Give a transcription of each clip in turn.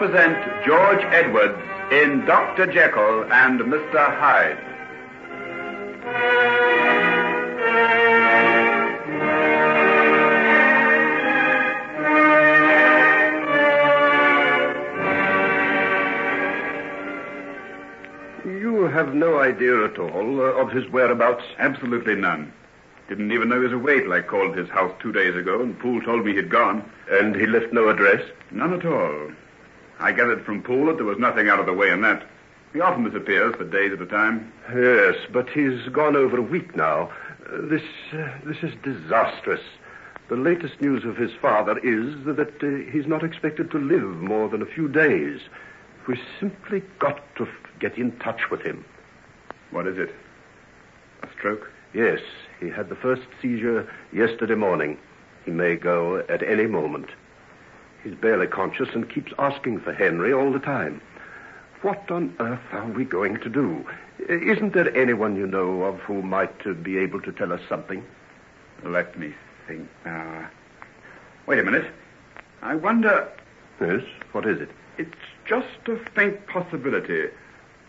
present George Edwards in Dr. Jekyll and Mr. Hyde. You have no idea at all uh, of his whereabouts? Absolutely none. Didn't even know he was away till I called his house two days ago, and Poole told me he'd gone. And he left no address? None at all. I gathered from Poole that there was nothing out of the way in that. He often disappears for days at a time. Yes, but he's gone over a week now. Uh, this, uh, this is disastrous. The latest news of his father is that uh, he's not expected to live more than a few days. We simply got to get in touch with him. What is it? A stroke? Yes, he had the first seizure yesterday morning. He may go at any moment. He's barely conscious and keeps asking for Henry all the time. What on earth are we going to do? Isn't there anyone you know of who might uh, be able to tell us something? Let me think now. Wait a minute. I wonder. Yes, what is it? It's just a faint possibility.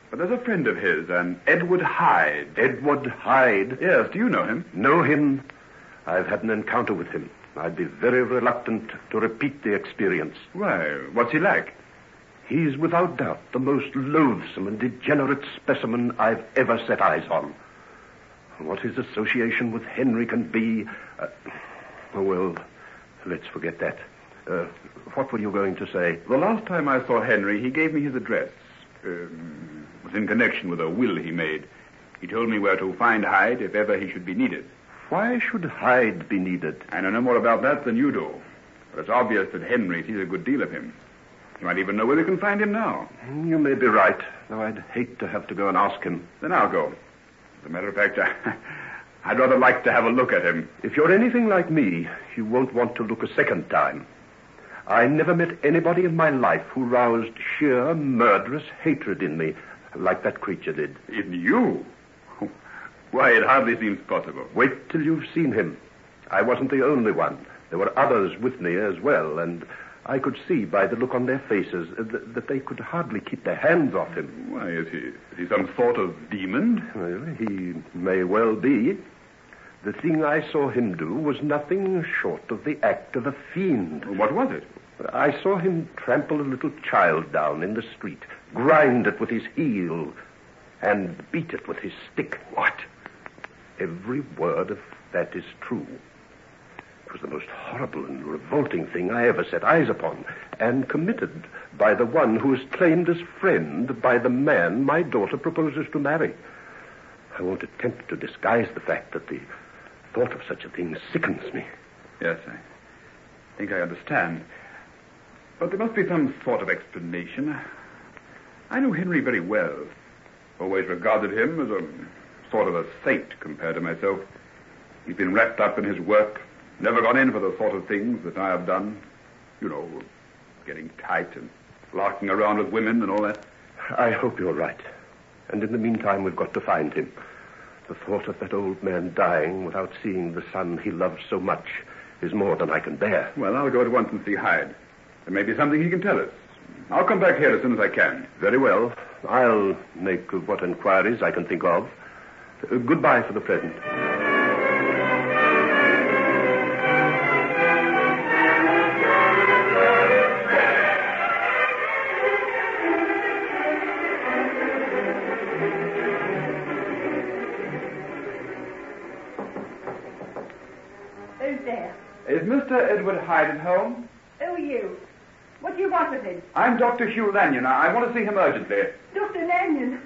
But there's a friend of his, an Edward Hyde. Edward Hyde. Yes, do you know him? Know him? I've had an encounter with him. I'd be very reluctant to repeat the experience. Why, what's he like? He's without doubt the most loathsome and degenerate specimen I've ever set eyes on. What his association with Henry can be. Uh, oh, well, let's forget that. Uh, what were you going to say? The last time I saw Henry, he gave me his address. Um, it was in connection with a will he made. He told me where to find Hyde if ever he should be needed. Why should Hyde be needed? I know no more about that than you do. But it's obvious that Henry sees a good deal of him. You might even know where we can find him now. Hmm, you may be right, though I'd hate to have to go and ask him. Then I'll go. As a matter of fact, I, I'd rather like to have a look at him. If you're anything like me, you won't want to look a second time. I never met anybody in my life who roused sheer murderous hatred in me like that creature did. In you? Why, it hardly seems possible. Wait till you've seen him. I wasn't the only one. There were others with me as well, and I could see by the look on their faces uh, that, that they could hardly keep their hands off him. Why, is he, is he some sort of demon? Well, he may well be. The thing I saw him do was nothing short of the act of a fiend. What was it? I saw him trample a little child down in the street, grind it with his heel, and beat it with his stick. What? Every word of that is true. It was the most horrible and revolting thing I ever set eyes upon, and committed by the one who is claimed as friend by the man my daughter proposes to marry. I won't attempt to disguise the fact that the thought of such a thing sickens me. Yes, I think I understand. But there must be some sort of explanation. I knew Henry very well. Always regarded him as a sort of a saint compared to myself. He's been wrapped up in his work, never gone in for the sort of things that I have done. You know, getting tight and larking around with women and all that. I hope you're right. And in the meantime, we've got to find him. The thought of that old man dying without seeing the son he loved so much is more than I can bear. Well, I'll go at once and see Hyde. There may be something he can tell us. I'll come back here as soon as I can. Very well. I'll make what inquiries I can think of. Goodbye for the present. Who's there? Is Mr. Edward Hyde at home? Who are you? What do you want with him? I'm Dr. Hugh Lanyon. I want to see him urgently. Dr. Lanyon.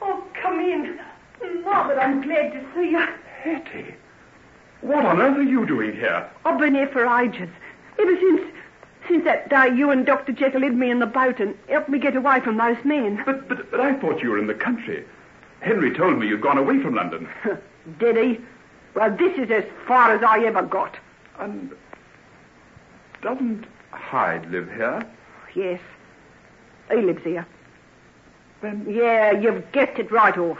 Oh, come in. Margaret, I'm glad to see you. Hetty, what on earth are you doing here? I've been here for ages. Ever since since that day you and Dr. Jekyll hid me in the boat and helped me get away from those men. But, but, but I thought you were in the country. Henry told me you'd gone away from London. Did he? Well, this is as far as I ever got. And doesn't Hyde live here? Yes. He lives here. Then Yeah, you've guessed it right off.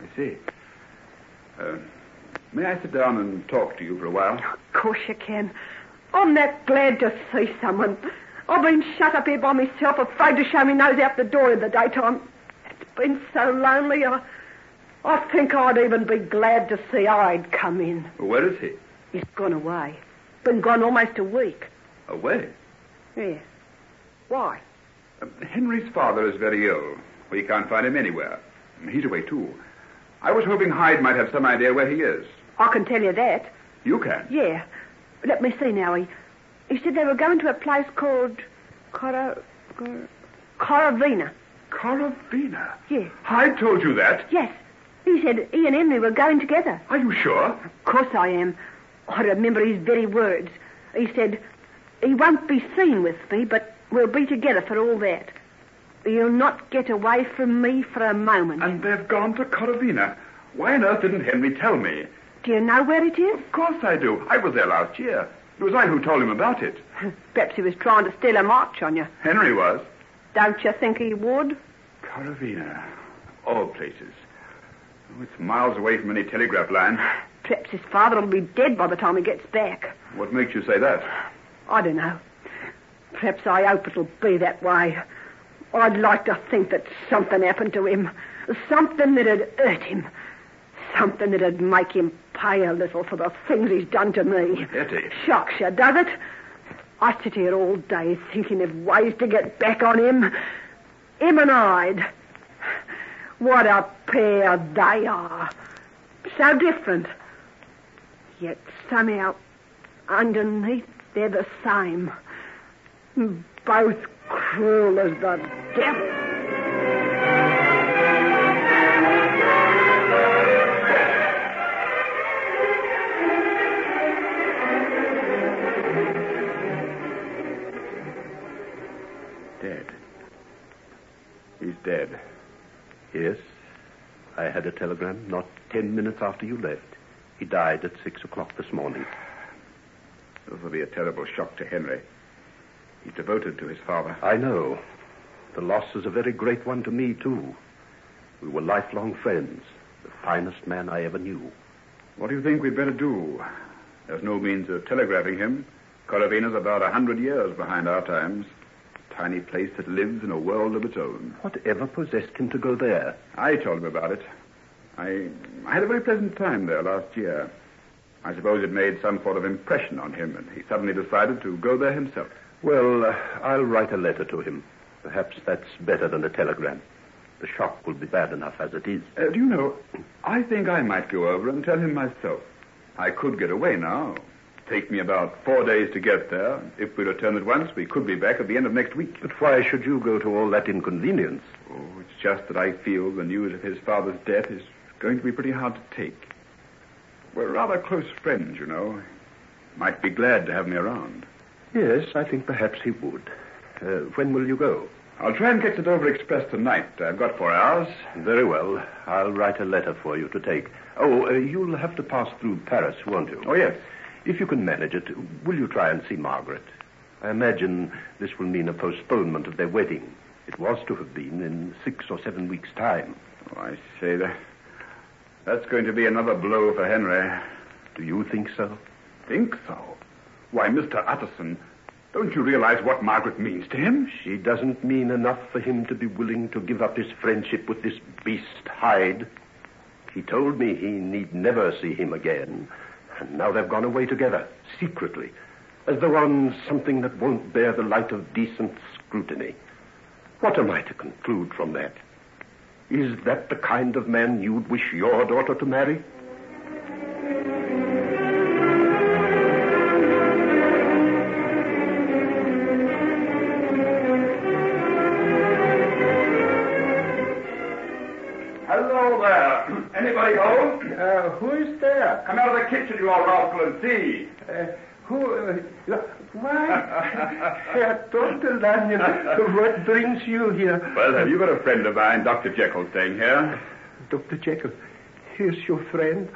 I see. Uh, may I sit down and talk to you for a while? Of course you can. I'm that glad to see someone. I've been shut up here by myself, afraid to show me nose out the door in the daytime. It's been so lonely, I, I think I'd even be glad to see Hyde come in. Where is he? He's gone away. Been gone almost a week. Away. Yeah. Why? Uh, Henry's father is very ill. We can't find him anywhere. He's away, too. I was hoping Hyde might have some idea where he is. I can tell you that. You can. Yeah. Let me see now. He, he said they were going to a place called Cora... Cor- Coravina. Coravina. Yes. Hyde told you that. Yes. He said he and Henry were going together. Are you sure? Of course I am. I remember his very words. He said, he won't be seen with me, but we'll be together for all that. He'll not get away from me for a moment. And they've gone to Coravina. Why on earth didn't Henry tell me? Do you know where it is? Of course I do. I was there last year. It was I who told him about it. Perhaps he was trying to steal a march on you. Henry was. Don't you think he would? Coravina. All places. Oh, it's miles away from any telegraph line. Perhaps his father will be dead by the time he gets back. What makes you say that? I don't know. Perhaps I hope it'll be that way. Hyde like to think that something happened to him. Something that'd hurt him. Something that'd make him pay a little for the things he's done to me. Etty. Shocks you, does it? I sit here all day thinking of ways to get back on him. Him and I'd. What a pair they are. So different. Yet somehow, underneath, they're the same. Both cruel as the devil. Dead. He's dead. Yes. I had a telegram not ten minutes after you left. He died at six o'clock this morning. This will be a terrible shock to Henry. He's devoted to his father. I know. The loss is a very great one to me, too. We were lifelong friends. The finest man I ever knew. What do you think we'd better do? There's no means of telegraphing him. Coravina's about a hundred years behind our times. Tiny place that lives in a world of its own. Whatever possessed him to go there? I told him about it. I, I had a very pleasant time there last year. I suppose it made some sort of impression on him, and he suddenly decided to go there himself. Well, uh, I'll write a letter to him. Perhaps that's better than a telegram. The shock will be bad enough as it is. Uh, do you know, I think I might go over and tell him myself. I could get away now. Take me about four days to get there. If we return at once, we could be back at the end of next week. But why should you go to all that inconvenience? Oh, it's just that I feel the news of his father's death is going to be pretty hard to take. We're rather close friends, you know. Might be glad to have me around. Yes, I think perhaps he would. Uh, when will you go? I'll try and get the Dover Express tonight. I've got four hours. Very well. I'll write a letter for you to take. Oh, uh, you'll have to pass through Paris, won't you? Oh, yes. If you can manage it, will you try and see Margaret? I imagine this will mean a postponement of their wedding. It was to have been in six or seven weeks' time. Oh, I say that. That's going to be another blow for Henry. Do you think so? Think so? Why, Mr. Utterson, don't you realize what Margaret means to him? She doesn't mean enough for him to be willing to give up his friendship with this beast Hyde. He told me he need never see him again. And now they've gone away together, secretly, as though on something that won't bear the light of decent scrutiny. What am I to conclude from that? Is that the kind of man you'd wish your daughter to marry? Uh, who is there? Come out of the kitchen, you old rascal, and see. Uh, who? Uh, why, Herr Dr. Lanyon, what brings you here? Well, have you got a friend of mine, Dr. Jekyll, staying here? Dr. Jekyll, here's your friend.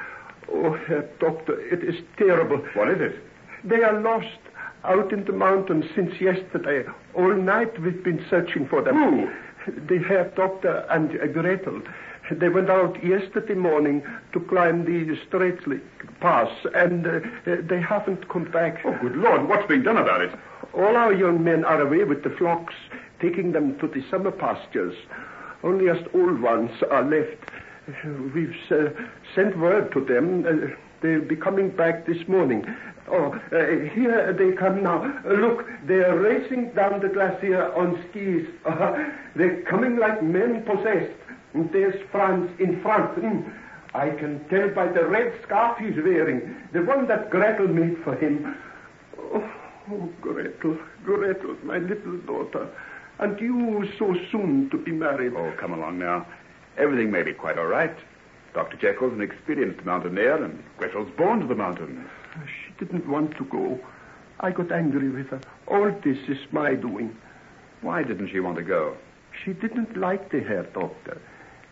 Oh, Herr Doctor, it is terrible. What is it? They are lost out in the mountains since yesterday. All night we've been searching for them. Who? The Herr Doctor and uh, Gretel. They went out yesterday morning to climb the Straitzlich Pass, and uh, they haven't come back. Oh, good Lord, what's being done about it? All our young men are away with the flocks, taking them to the summer pastures. Only us old ones are left. We've uh, sent word to them. Uh, they'll be coming back this morning. Oh, uh, here they come now. Look, they're racing down the glacier on skis. Uh, they're coming like men possessed. There's Franz in front. Mm. I can tell by the red scarf he's wearing, the one that Gretel made for him. Oh, oh, Gretel, Gretel, my little daughter. And you so soon to be married. Oh, come along now. Everything may be quite all right. Dr. Jekyll's an experienced mountaineer, and Gretel's born to the mountains. She didn't want to go. I got angry with her. All this is my doing. Why didn't she want to go? She didn't like the Herr Doctor.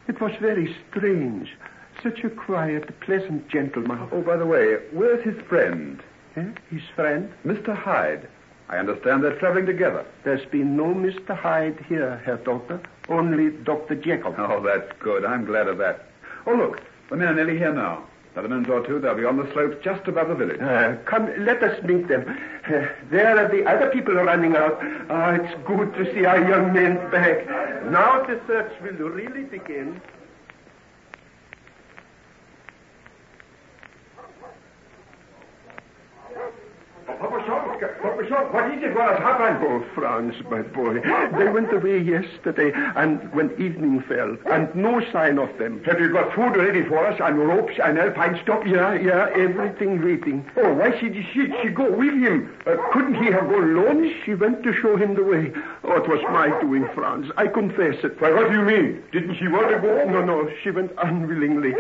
It was very strange. Such a quiet, pleasant gentleman. Oh, by the way, where's his friend? Eh? His friend? Mr. Hyde. I understand they're traveling together. There's been no Mr. Hyde here, Herr Doctor. Only Dr. Jekyll. Oh, that's good. I'm glad of that. Oh, look. The men are nearly here now. Another minute or two, they'll be on the slopes just above the village. Uh, come, let us meet them. Uh, there are the other people running out. Ah, it's good to see our young men back. Now the search will really begin. What is it? What has happened? Oh, Franz, my boy. They went away yesterday, and when evening fell, and no sign of them. Have you got food ready for us, and ropes, and alpenstock? Yeah, yeah, everything waiting. Oh, why should she, she go with him? Uh, couldn't he have gone alone? She went to show him the way. Oh, it was my doing, Franz. I confess it. Why, what do you mean? Didn't she want to go? No, no, she went unwillingly.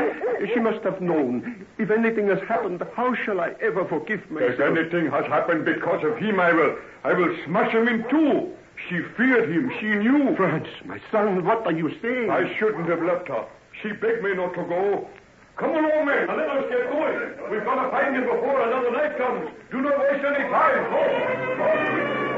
She must have known. If anything has happened, how shall I ever forgive myself? If anything has happened because of him, I will, I will smash him in two. She feared him. She knew. Franz, my son, what are you saying? I shouldn't have left her. She begged me not to go. Come along, men, and let us get going. We've got to find him before another night comes. Do not waste any time. Go. Go.